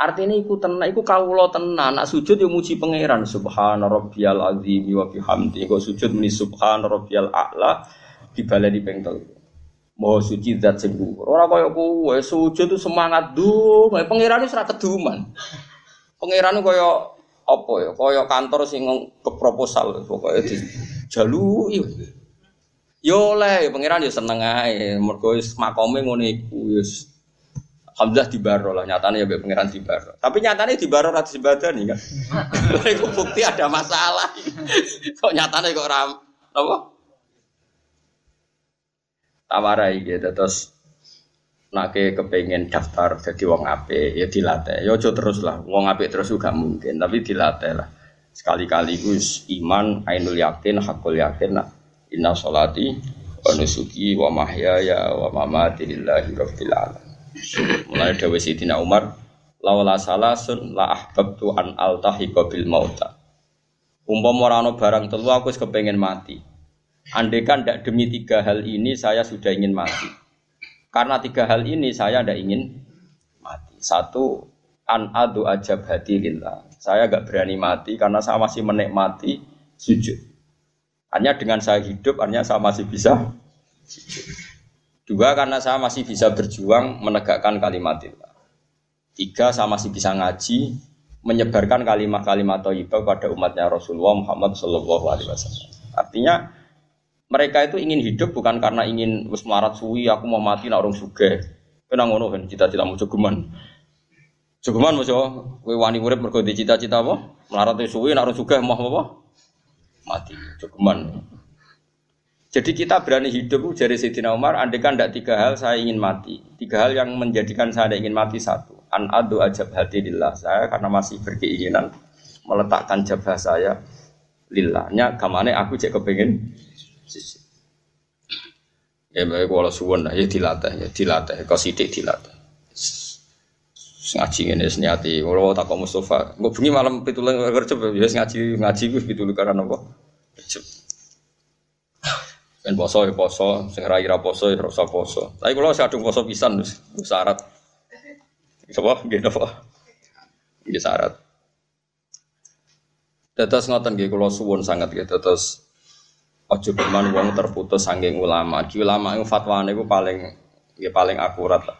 Artinya iku tenan, iku kawula tenan. Nak sujud yo muji pangeran subhana rabbiyal azim wa bihamdi. Kok sujud muni subhana rabbiyal a'la dibaleni ping. Mau suci zat sing dhuwur. Ora kaya kowe sujud itu semangat dung, pangeran wis ora keduman. Pangeran kaya apa ya? Kaya kantor sing ke proposal pokoke di jaluki. Yo oleh pangeran yo seneng ae. Mergo wis makome ngono iku wis Alhamdulillah di baro lah nyatanya ya pangeran di baro. Tapi nyatanya di baro rati nih kan. Itu bukti ada masalah. kok nyatanya kok ram apa? Tawarai gitu terus nake kepengen daftar jadi wong ape ya dilatih. Ya coba terus lah wong ape terus juga mungkin tapi dilatih lah. Sekali-kali gus iman ainul yakin hakul yakin lah. Inna solati wa nusuki wa mahyaya wa mamati lillahi rabbil alamin. Mulai dewe sidina Umar lawala salasun la ahbabtu an altahiqa bil mauta. Umpama ora barang telu aku kepengen mati andekan ndak demi tiga hal ini saya sudah ingin mati karena tiga hal ini saya tidak ingin mati. Satu, an adu ajab hati lillah. Saya gak berani mati karena saya masih menikmati sujud. Hanya dengan saya hidup, hanya saya masih bisa sujud. Dua, karena saya masih bisa berjuang menegakkan kalimat Allah. Tiga, saya masih bisa ngaji, menyebarkan kalimat-kalimat thayyibah pada umatnya Rasulullah Muhammad Wasallam. Artinya mereka itu ingin hidup bukan karena ingin wis melarat suwi aku mau mati nak orang suge. Kena ngono kan cita-cita mau jogeman jogeman mau kowe wani urip mergo cita-cita apa? Melarat suwi nak orang suge mau apa? Mati jogeman. Jadi kita berani hidup dari Sayyidina Umar andekan tidak tiga hal saya ingin mati. Tiga hal yang menjadikan saya ingin mati satu an adu ajab hati lillah. Saya karena masih berkeinginan meletakkan jabah saya lillahnya kamane aku cek kepengen Ya baik kalau suwon ya dilatih ya dilatih kau sidik dilatih. ngaji ini seniati. Kalau tak kok Mustafa, gue bengi malam pitulang kerja, biasa ngaji ngaji gue pitulang karena apa? Ben poso ya poso, sing ra ira poso ya ora poso. Tapi kalau saya adung poso pisan wis syarat. Apa? Nggih napa? Nggih syarat. Tetes ngoten nggih kula suwun sangat nggih tetes aja berman wong terputus saking ulama. Di ulama itu fatwane itu paling ya paling akurat lah.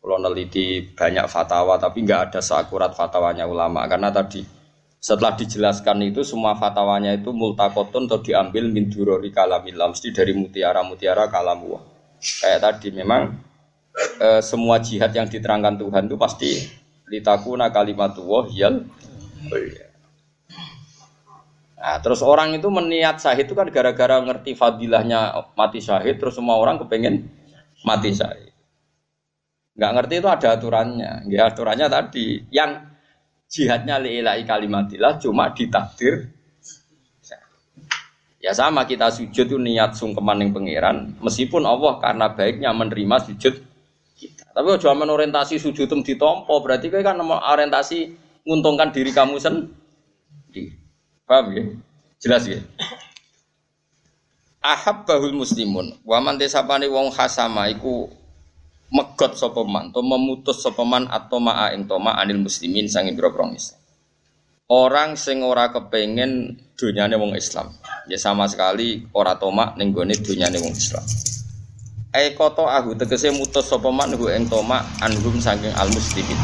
Kalau neliti banyak fatwa tapi nggak ada seakurat fatwanya ulama karena tadi setelah dijelaskan itu semua fatwanya itu multakotun atau diambil min durori kalamillah mesti dari mutiara-mutiara kalam Kayak tadi memang e, semua jihad yang diterangkan Tuhan itu pasti litakuna kalimatullah yal Nah, terus orang itu meniat syahid itu kan gara-gara ngerti fadilahnya mati syahid, terus semua orang kepengen mati syahid. Nggak ngerti itu ada aturannya. Ya aturannya tadi yang jihadnya li'ilai kalimatillah cuma ditakdir Ya sama kita sujud itu niat sungkeman yang pangeran, meskipun Allah karena baiknya menerima sujud kita. Tapi kalau orientasi sujud itu ditompo, berarti kan orientasi menguntungkan diri kamu sendiri. Paham ya? Jelas ya? Ahab bahul muslimun, waman desapani wong khasama iku megot sopeman, atau memutus sopeman atau maa toma anil muslimin sangi biro Islam. Orang sing ora kepengen dunyane wong Islam. Ya sama sekali ora toma ning gone dunyane wong Islam. Ai koto ahu tegese mutus sopeman hu ing toma anhum saking al muslimin.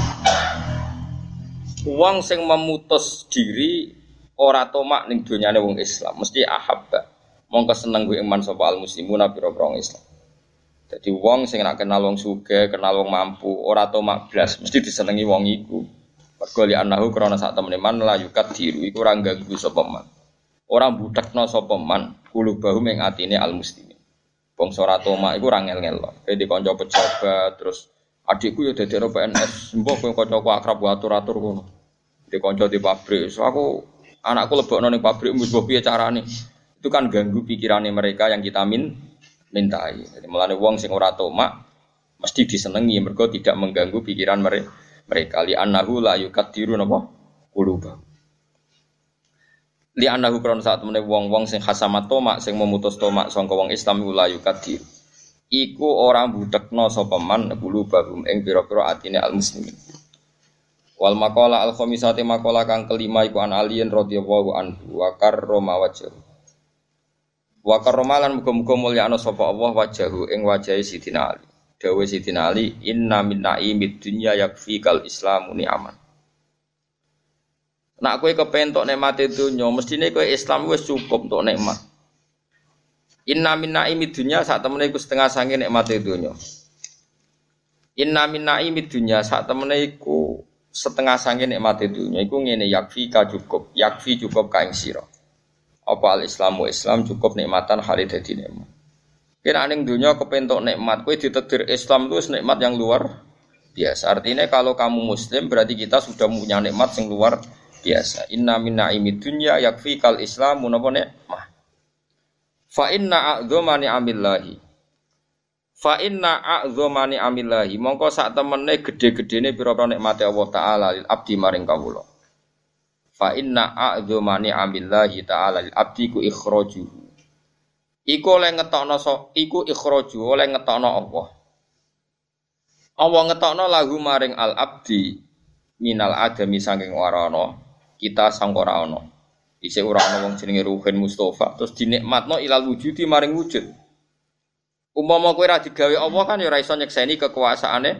Wong sing memutus diri ora tomak ning dunyane wong Islam, mesti ahabba. Mongko seneng gue iman sapa al muslimun pira Islam. Jadi wong sing nak kenal wong suge, kenal wong mampu, ora tau mak blas, mesti disenengi wong iku. Mergo li anahu krana sak temene man la yukat diru iku ora ganggu sapa man. Ora budekno sapa man bahu ing atine al muslimin. Wong ora toma iku ora ngel-ngel. Kayak di kanca pejabat terus adikku ya dadi PNS, mbok kowe kancaku akrab atur-atur ngono. Di kanca di pabrik, so aku anakku lebokno ning pabrik mbok piye carane. Itu kan ganggu pikirannya mereka yang kita min mintai. Jadi melane wong sing ora tomak mesti disenengi mergo tidak mengganggu pikiran mereka. Mereka li annahu la yukadiru napa quluba. Li annahu kron saat meneh wong-wong sing khasamat tomak sing memutus tomak sangka wong Islam la yukadir. Iku ora budekno sapa man qulubahum ing pira-pira atine al muslimin. Wal maqala al khamisati maqala kang kelima iku an aliyin radhiyallahu anhu wa karrama wajhahu. Wa karomalan muga-muga mulyakno sapa Allah wajahu ing wajahe Sidina Ali. Dawe Sidina Ali, inna min naimid dunya yakfi kal islamu ni'aman. Nak kowe kepen tok nikmat dunya, mestine kowe Islam wis cukup untuk nikmat. Inna min naimid dunya sak temene iku setengah sange nikmat dunya. Inna min naimid dunya sak temene iku setengah sange nikmat dunya iku ngene yakfi ka cukup, yakfi cukup ka ing apa al Islamu Islam cukup nikmatan hari dadi nikmat. Kira aning dunia kepentok nikmat, kue ditetir Islam itu nikmat yang luar biasa. Artinya kalau kamu Muslim berarti kita sudah punya nikmat yang luar biasa. Inna minna imi dunya yakfi kal Islam munapa nikmah. Fa inna a'dzama amillahi. Fa inna a'dzama amillahi. Mongko sak temene gede-gedene pira-pira nikmate Allah taala lil abdi maring kawula. Fa inna a'dzama ni'amillahi ta'ala lil abdi ku ikhrajuhu. Iku oleh ngetokno so, iku ikhraju oleh ngetokno Allah. Allah ngetokno lagu maring al abdi minal adami saking ora ana. Kita sang ora ana. Isih ora ana wong jenenge Ruhin Mustafa terus dinikmatno ilal wujudi maring wujud. Umpama kowe ora digawe Allah kan ya ora iso nyekseni kekuasaane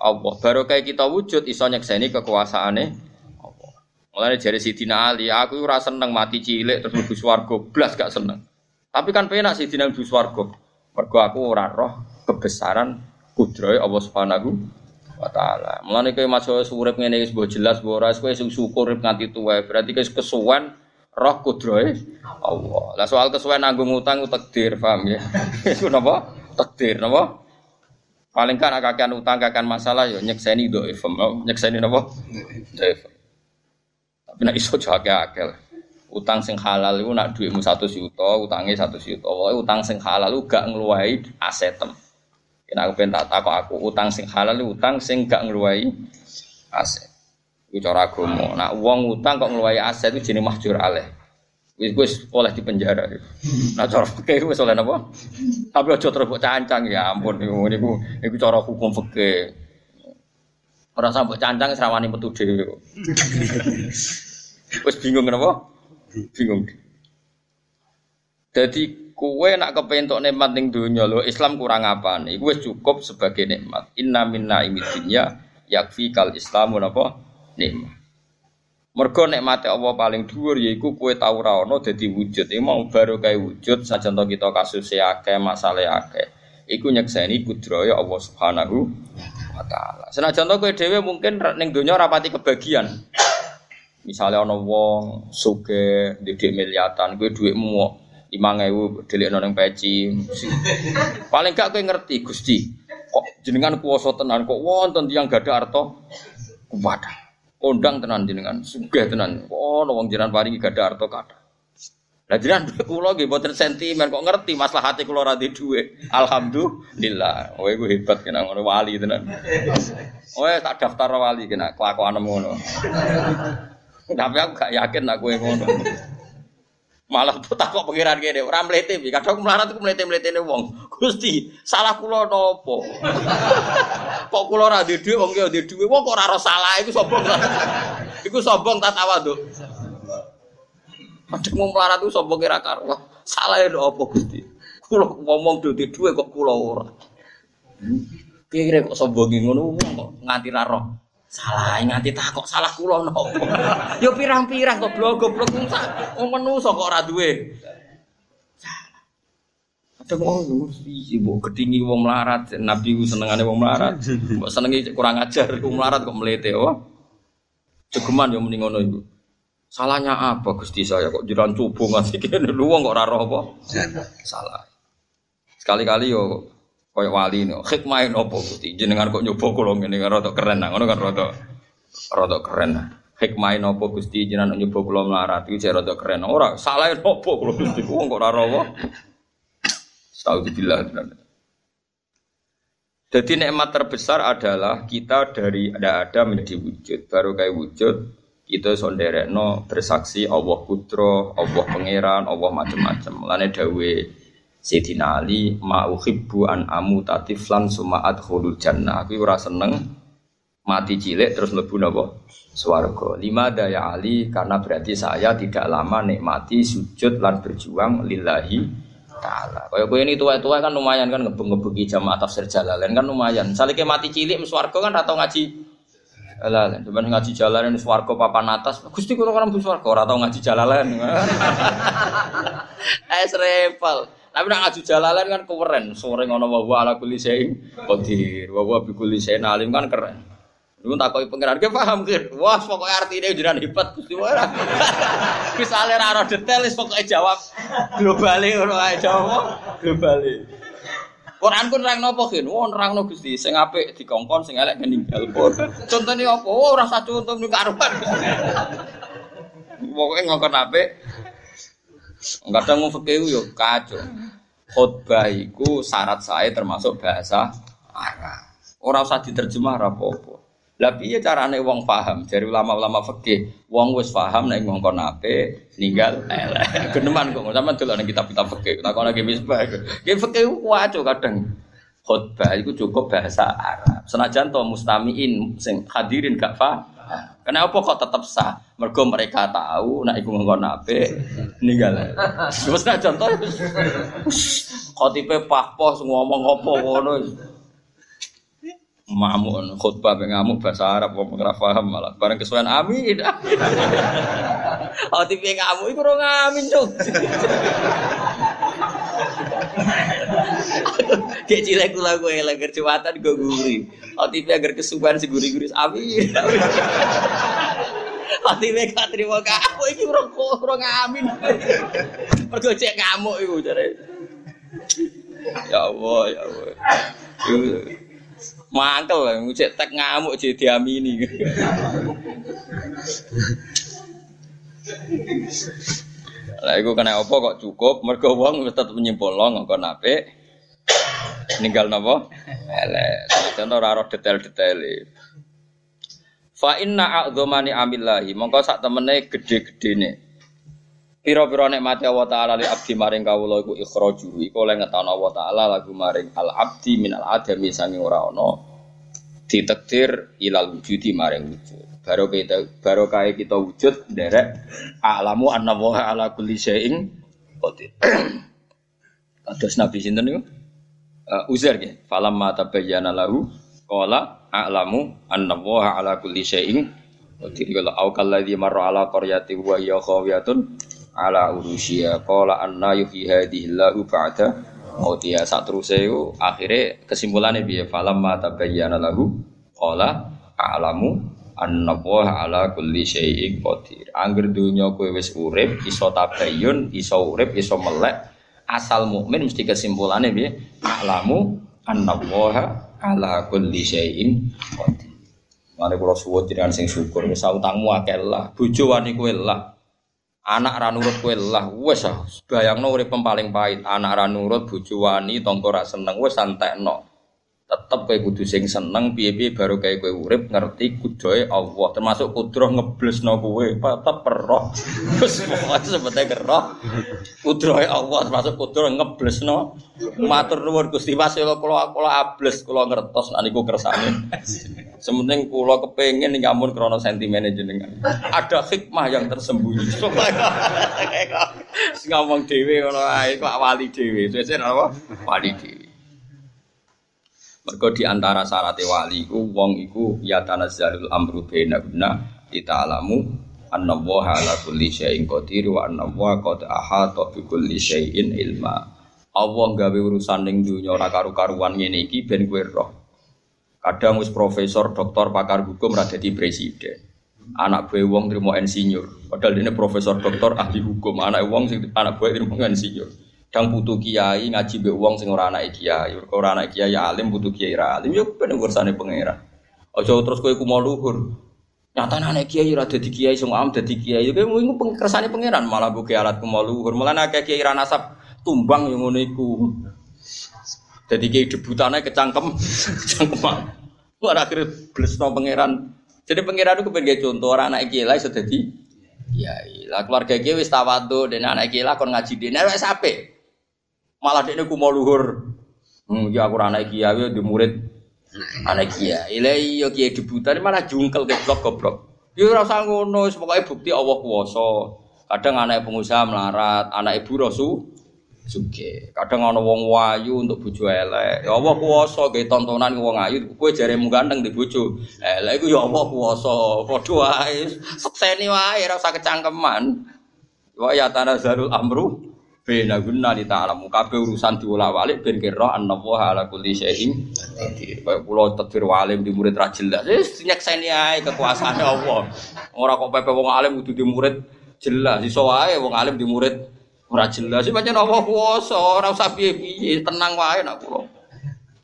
Allah. Baru kayak kita wujud iso nyekseni kekuasaane Mulane jari Sidina Ali, aku ora seneng mati cilik terus mlebu swarga, blas gak seneng. Tapi kan penak Sidina mlebu swarga. Mergo aku ora roh kebesaran kudrohe Allah Subhanahu wa taala. Mulane kowe masuk urip ngene wis mbok jelas mbok ora kowe sing syukur nganti tuwa. Berarti kowe kesuwen roh kudrohe Allah. Lah soal kesuwen nanggung utang ku takdir, paham ya? Iku napa? Takdir napa? Paling kan akakan utang kakan masalah ya nyekseni dhaif, nyekseni napa? Tapi nak iso jake akal. Utang sing halal itu nak duitmu satu juta, utangnya satu juta. Pokoknya utang sing halal itu gak ngeluai asetem. Kena aku pentak takut aku utang sing halal utang sing gak ngeluai aset. Iku cara agama. Nah, uang utang kok ngeluarai aset itu jenis mahjur aleh. Wis wis oleh di penjara. Nah cara fikih wis oleh napa? Tapi aja terus cancang ya ampun niku niku niku cara hukum fikih. Ora sampe cancang serawani metu dhewe. Wis bingung napa? Bingung. Jadi kue nak kepentok nikmat ning donya lho Islam kurang apa nih? Kue cukup sebagai nikmat. Inna minna imidnya yakfi kal Islamu napa? Nikmat. Mergo nikmate Allah paling dhuwur yaiku kowe tau ra ono dadi wujud. Iki mau baru kae wujud sajan kita kasus akeh, masalah akeh. Iku nyekseni kudraya Allah Subhanahu wa taala. Senajan to kowe dhewe mungkin ning donya rapati kebagian. Misalnya ana wong sugih ndek miliatan, kowe dhuwitmu lima ewu delik nong peci. Paling gak kowe ngerti Gusti. Kok jenengan kuwasa tenan kok wonten tiyang gadah harta kuwadah kondang tenan jenengan, sugih tenan. Oh, wong jenengan paringi gadah harta kathah. Lah jenengan kula nggih mboten sentimen kok ngerti maslahate kula ra di dhuwit. Alhamdulillah. Oh iku hebat kena ngono wali tenan. Oh tak daftar wali kena kelakuan ngono. Tapi aku gak yakin nak kowe ngono. Malah tak kok pengiran gini, orang melete, kadang melarat melete nih wong. Gusti, salah kulo nopo. kok kulo radi duit, wong dia di duit, wong kok raro salah, itu sombong. Iku sombong tak tawa tuh. Kadang mau melarat itu sombong kira karo. Salah ya nopo gusti. Kulo ngomong duit duit kok kulo ora. Kira kok sombongin ngono, kok nganti raro. Salah nganti takok salah kula nopo. Yo pirang-pirang goblok goblok wong menungso kok ora duwe. Ada wong mesti ibu ketinggi wong melarat, Nabi ku senengane wong melarat. Mbok senengi kurang ajar wong melarat kok melete oh. Cegeman yo mending ngono ibu. Salahnya apa Gusti saya kok jiran coba ngasih kene lu wong kok ora roh apa? Salah. Sekali-kali yo Kayak wali nih, hikmahin opo gusti. Jenengan kok nyoba kulo ngene kan rada keren nah, kan rada rada keren nah. Hikmahin opo gusti jenengan nyoba kulo melarat iki jek rada keren. Ora salah opo kulo gusti wong kok ora rawa. Astagfirullah. Jadi nikmat terbesar adalah kita dari ada ada menjadi wujud. Baru kayak wujud kita sonderekno bersaksi Allah putra, Allah pangeran, Allah macam-macam. Lane dawe Sayyidina Ali ma uhibbu an amu tatiflan summa adkhulul jannah. Aku ora seneng mati cilik terus mlebu napa? Swarga. Lima daya Ali karena berarti saya tidak lama nikmati sujud lan berjuang lillahi taala. Kaya kowe ini tua-tua kan lumayan kan ngebeng-ngebengi jamaah tafsir Jalalain kan lumayan. Salike mati cilik swarga kan atau ngaji Jalalain, cuman ngaji jalalan ini swarga papan atas. Gusti kula kan mlebu swarga ora tau ngaji jalalan. Es repel. Tapi nak ngaju jalalan kan keren. Sore ngono wa ala kulli syai'in qadir. Wa wa bi kulli syai'in alim kan keren. Lu takoki pengiran ke paham kan? Wah, pokoknya artinya jenengan hebat Gusti ora. Misale ra detail wis pokoke jawab globale ngono ae jawab globale. Quran pun nerang nopo kin? Wah nerang Gusti, sing apik dikongkon, sing elek meninggal pun. Contohnya apa? Oh ora contoh ning karuan. Pokoke ngongkon apik, Kadang mau fikih yo kacau. Khotbah iku syarat saya termasuk bahasa Arab. Orang usah diterjemah apa-apa. Lah piye carane wong paham? Dari ulama-ulama fikih, wong wis paham nek ngongkon ape ninggal elek. Geneman kok sampean delok ning kitab-kitab fikih. Takon lagi misbah. Ki fikih ku kadang. Khotbah iku cukup bahasa Arab. Senajan to mustamiin sing hadirin gak paham Kenapa kok tetap sah? Mergo mereka tahu nak iku ngongkon ape ninggal. Wis nak contoh khotibe pahpoh ngomong apa ngono. Mamun khutbah pe ngamuk bahasa Arab kok ora paham malah bareng kesuwen amin. Khotibe ngamuk iku ora ngamin. Kayak cilik kula kowe elek kerjawatan go guri. OTP agar kesukaan seguri-guri amin. OTP gak terima kamu iki ora ngamin. Mergo cek ngamuk iku jare. Ya Allah, ya Allah. Mangkel lah, cek tek ngamuk jadi diamini. Lah iku kena apa kok cukup mergo wong tetep nyimpulno ngkon apik. Ninggal napa? Elek. Contoh ora detail-detail. Fa inna a'dzamani amillahi mongko sak temene gede-gedene. Pira-pira nikmate Allah taala li abdi maring kawula iku ikhraju iku oleh ngetana Allah taala lagu maring al abdi minal adami sange ora ana ditakdir ilal wujudi maring wujud. Baru kita baru kaya kita wujud derek alamu anna wa ala kulli syai'in qadir. Kados Nabi sinten niku? Uh, Uzair nggih. Falamma tabayyana lahu qala a'lamu anna wa ala kulli syai'in qadir. Kalau au kalladzi marra ala qaryati wa hiya khawiyatun ala urusia qala anna yuhyi hadhihi Allahu ba'da mautiha sak teruse iku akhire kesimpulane piye falam ma tabayyana lahu qala a'lamu anna wa ala kulli syai'in qadir angger dunya kowe wis urip iso tabayyun iso urip iso melek asal mukmin mesti kesimpulane piye? A'lamu anna wa ala kulli syai'in qadir. Mane kula suwun jenengan sing syukur. Wis utangmu akeh lah. Bojo wani kowe lah. Anak ra nurut kowe lah. Wis bayangno urip paling pahit. Anak ra nurut bojo wani tangga ra seneng. Wis santekno. Tetep kowe kudu sing seneng piye-piye baru kayak kowe urip ngerti kudoe Allah termasuk kudroh ngeblesno kowe tetep roh. Wis pokoke sebete roh. Kudrohe Allah termasuk kudroh ngeblesno. Matur nuwun Gusti Mas kula kula ables kula ngertos nek niku kersane. Sementing kula kepengin nyamun krana sentimen jenengan. Ada hikmah yang tersembunyi. Ngomong dhewe ngono ae kok wali dhewe. Sesuk apa? Wali dhewe. Mergo di antara syarat wali iku wong iku ya tanazzalul amru baina guna dita'lamu anna wa ala kulli syai'in qadir wa anna wa qad ahata bi kulli syai'in ilma. Allah gawe urusan ning dunya ora karu-karuan ngene iki ben kowe roh. Kadang wis profesor, doktor, pakar hukum ra dadi presiden. Anak gue wong terima insinyur. Padahal ini profesor, doktor, ahli hukum. Anak wong sing anak gue terima insinyur. Dang butuh kiai ngaji be wong sing ora anak kiai. Ora anak kiai alim butuh kiai ra alim. Yo ben urusannya pangeran. Aja terus kowe ku mau luhur. Nyata anak kiai ora dadi kiai sing am dadi kiai. Kowe mung kersane pangeran malah buke alat ku mau luhur. Malah akeh kiai ra nasab tumbang yang ngono iku. Jadi kayak debutannya kecangkem, kecangkeman. Wah akhirnya blesno pangeran. Jadi pangeran itu pengen contoh orang anak gila sudah di ya lah keluarga gue wis tawadu dan anak gila kon ngaji dene wis ape. Malah dene ku mau luhur. Hmm, ya aku anak kiai di murid anak kiai. Lah iya kiai debutan malah jungkel goblok goblok. Ya ora usah ngono, pokoke bukti Allah kuwasa. Kadang anak pengusaha melarat, anak ibu rasul suge. Kadang ana wong wayu untuk bojo elek. Ya Allah kuwasa ge tontonan wong ayu, kowe jaremu ganteng di bojo. Elek iku ya Allah kuwasa. Padha wae. Sekseni wae ora usah kecangkeman. Wa ya tanazzalul amru bena guna di ta'lamu kabeh urusan diwolak-walik ben kira annallaha ala kulli syai'in qadir. Kaya kula tadbir walim di murid ra jelas. Wis nyekseni ae kekuasaane Allah. Ora kok pepe wong alim kudu di murid jelas. Iso wae wong alim di murid Ora jelas sih apa kuwasa, ora usah piye-piye, tenang wae nak kula.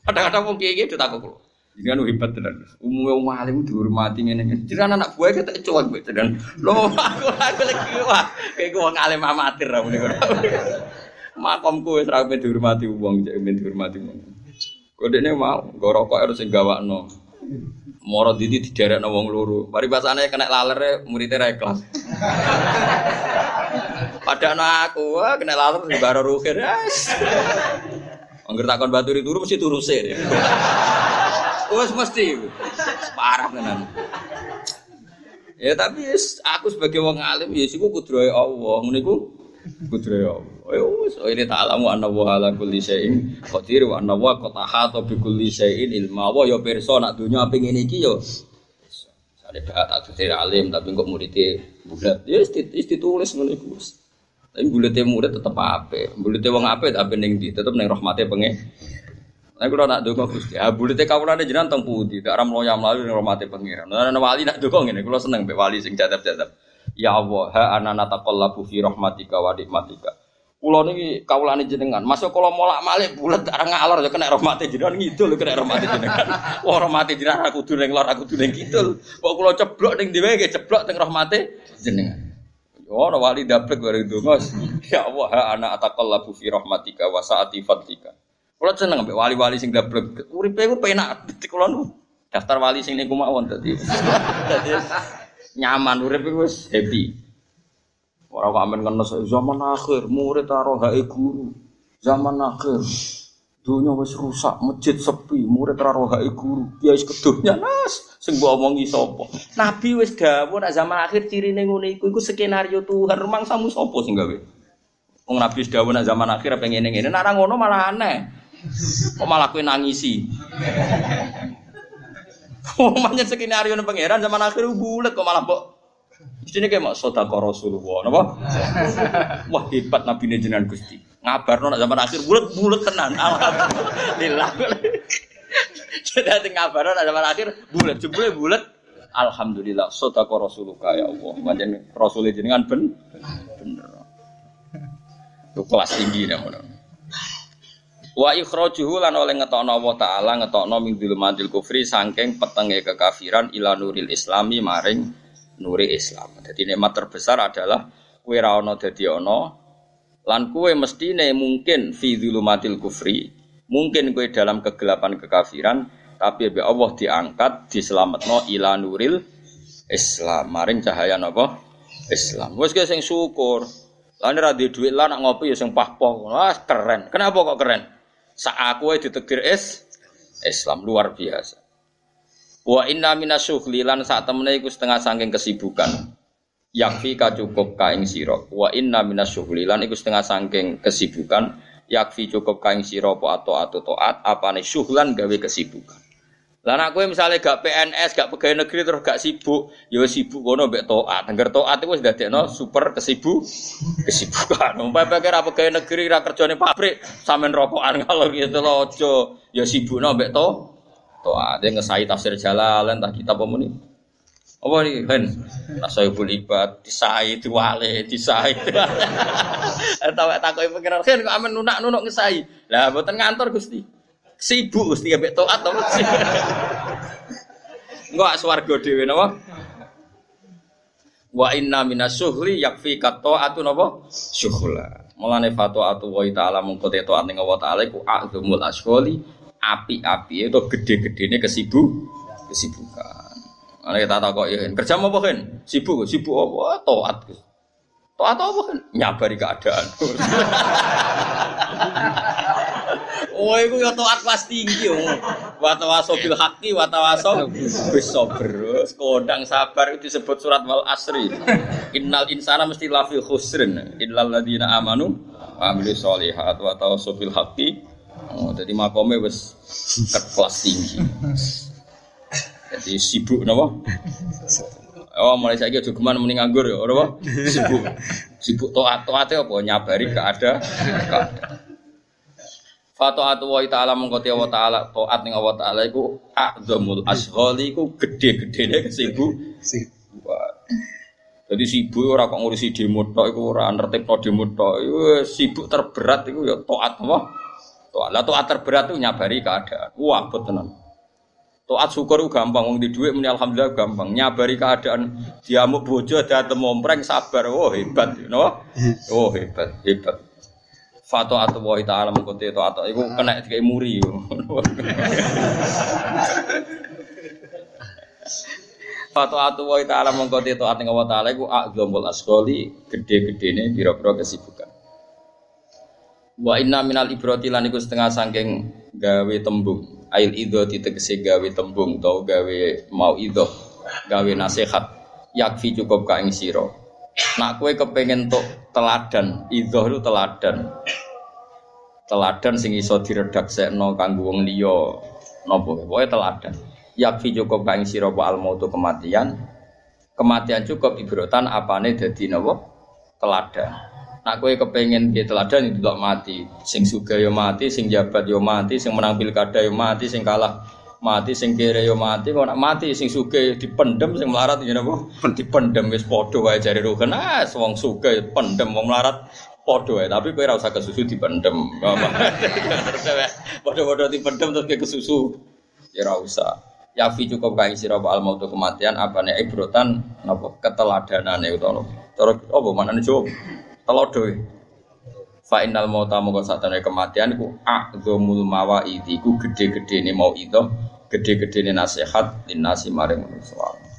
Kadang-kadang wong kiye-kiye ditakok. Ini kan hebat tenan. Umumnya wong alim dihormati ngene ngene. Jiran anak gue kita cuek mbek tenan. Lho aku aku lagi wah kayak wong alim amatir ra muni kok. Makomku wis ra dihormati wong, cek men dihormati wong. Kodene mau, nggo rokok harus sing gawakno. Moro didi diderekno wong loro. Mari pasane kena laler muridnya ra ikhlas. Padahal aku wah, kena laler di baro rukir. Angger takon baturi turu mesti turu sih. Wes mesti parah tenan. Ya tapi aku sebagai wong alim ya siku kudrohe Allah. Ngene iku kudrohe Allah. Ya wis oh, ini ta'lamu anna wa ala kulli syai'in qadir wa anna wa qad ahata bi kulli syai'in ilma. Wa ya pirsa nak dunya pengin iki ya Sale bakat tak alim tapi kok muridé bulat. Ya ditulis ngene iku. Tapi bulete murid tetep ape. Bulete wong ape tapi ning ndi? Tetep ning rahmate pengen. Nah, kalau nak dongo gusti, ah bulete kawulane jenengan teng pundi? Tak ram loyam lalu ning rahmate pengiran. Nah, wali nak dongo ngene, kula seneng mbek wali sing jadab-jadab. Ya Allah, ha anana taqallabu fi rahmatika wa nikmatika. Kula niki kawulane jenengan. Masuk kula molak-malik bulet areng ngalor ya kena rahmate jenengan ngidul kena rahmate jenengan. Wah rahmate jenengan aku kudu ning lor aku kudu ning kidul. Kok kula ceblok ning dhewe ceblok teng rahmate jenengan. Ora wali daplek bareng donga. Ya Allah, ha ana ataqallabu fi rahmatika wa saati fadlika. Kula seneng ambek wali-wali sing daplek. Uripe ku penak kula nu Daftar wali sing niku mawon dadi. Dadi nyaman urip iku happy. Ora kok amen ngenes zaman akhir murid karo hae guru. Zaman akhir dunia wis rusak, masjid sepi, murid karo hae guru. Ya wis nas sing mbok omongi sapa. Nabi wis dawuh nek zaman akhir cirine ngene iku iku skenario Tuhan. Rumangsamu sapa sing gawe? Wong Nabi wis dawuh nek zaman akhir pengen ngene. Nek ngono malah aneh. Kok malah kowe nangisi? Manjen skenario ning pangeran zaman akhir bulet kok malah kok Mesti kayak mak sodako Rasulullah, napa? Wah hebat Nabi jenengan Gusti. Ngabarno nak zaman akhir bulet-bulet tenan. Alhamdulillah. Jadi ngabarno nak zaman akhir bulet, jebule bulet. Alhamdulillah sodako Rasulullah ya Allah. Manjen Rasul jenengan ben bener. Itu kelas tinggi namanya. Wa ikhrajuhu lan oleh ngetokno Allah taala ngetokno min dzulumatil kufri saking petenge kekafiran ila nuril islami maring nuri Islam. Jadi nikmat terbesar adalah kue ra ono lan kue mestine mungkin fi dzulumatil kufri, mungkin kue dalam kegelapan kekafiran tapi ya Allah diangkat diselametno ila nuril Islam maring cahaya napa Islam. Wes sing syukur. Lan ora duit lah nak ngopi ya sing pahpoh. Wah keren. Kenapa kok keren? Sak aku ditegir es Islam luar biasa. Wa inna minasyughli lan sak temene iku setengah saking kesibukan. Yakfi ka cukup ka ing. Wa inna minasyughli lan iku setengah saking kesibukan. Yakfi cukup ka ing sira apa atau atau taat apane syughlan gawe kesibukan. Lah nek kowe misale gak PNS, gak pegawai negeri terus gak sibuk, ya sibuk kono mbek taat. Angger taat iku wis dadekno super kesibuk kesibukan. Umpama pikir apa pegawai negeri ra kerjane pabrik, sampean rokokan kalau gitu lho aja. Ya sibukno mbek to. Taat dia ngesai tafsir jalalan tak kitab apa muni. Apa nih kan? Nasaibul ibad, disai, diwale, disai. Tahu tak kau pikiran kan kok amen nunak nunuk ngesai. Lah buatan ngantor gusti sibuk Gusti ambek taat to. Enggak swarga dhewe napa? Wa inna minasuhli yakfi qata'atu napa? Syuhla. Mulane fatwaatu wa ta'ala mungko te taat ning Allah taala iku asghali api-api itu gede-gedene kesibuk kesibukan. Ana kita tak kok ya kerja apa kan? Sibuk, sibuk apa? Taat. Taat apa kan? Nyabari keadaan. Oh, itu ya taat kelas tinggi yo. Wa tawaso bil haqqi wa tawaso bis. Kodang sabar itu disebut surat wal asri. Innal insana mesti lafi khusrin illal ladzina amanu wa amilus solihat wa bil haqqi. Oh, jadi makome wis kelas tinggi. Jadi sibuk napa? Oh, mulai saya aja cuman mending nganggur ya, apa? Sibuk, sibuk toat toatnya apa? Nyabari keadaan. Fataatu wa ta'ala mengkoti wa ta'ala To'at ning Allah ta'ala iku A'zamul asholi iku gede-gedene kesibu Jadi sibuk ora kok ngurusi demo tok iku ora nertibno demo tok. Iku sibuk terberat iku ya taat apa? Taat. Lah taat terberat itu nyabari keadaan. Wah, tenan. Taat syukur itu gampang, wong di duit muni alhamdulillah gampang. Nyabari keadaan diamuk bojo dateng mompreng sabar. Oh hebat, you know? Oh hebat, hebat. Fato atau wahi ta'ala mengkuti itu atau itu kena tiga muri Fato atau wahi ta'ala mengkuti itu atau wa ta'ala itu akzomul askoli gede-gede ini biro-biro kesibukan. Wa inna minal ibroti lan iku setengah sangking gawe tembung. Ail idho titegesi gawe tembung atau gawe mau idho gawe nasihat. Yakfi cukup kain siro Nak kue kepengen tok teladan, idhoh itu teladan. Teladan sing iso diredaksekno kanggo wong liya napa pokoke teladan. Yakfi cukup kang sira al mautu kematian. Kematian cukup ibrotan apane dadi napa? Teladan. Nak kowe kepengen piye teladan itu mati. Sing suga yo mati, sing jabat yo mati, sing menang pilkada yo mati, sing kalah mati sing kere yo mati kok nak mati sing suge dipendem sing melarat yo napa dipendem wis padha wae jare rohen ah wong suge pendem wong melarat padha wae tapi kowe ora usah kesusu dipendem. Padha-padha dipendem terus ke kesusu ya ora usah. Ya fi cukup kae sira al mautu kematian apane ibrotan napa keteladanane utawa cara apa manane jawab telodo fa innal mauta mongko satane kematian iku a'zamul mawaidi iku gede-gedene mau itu gede-gedene nasihat linasi maring manusa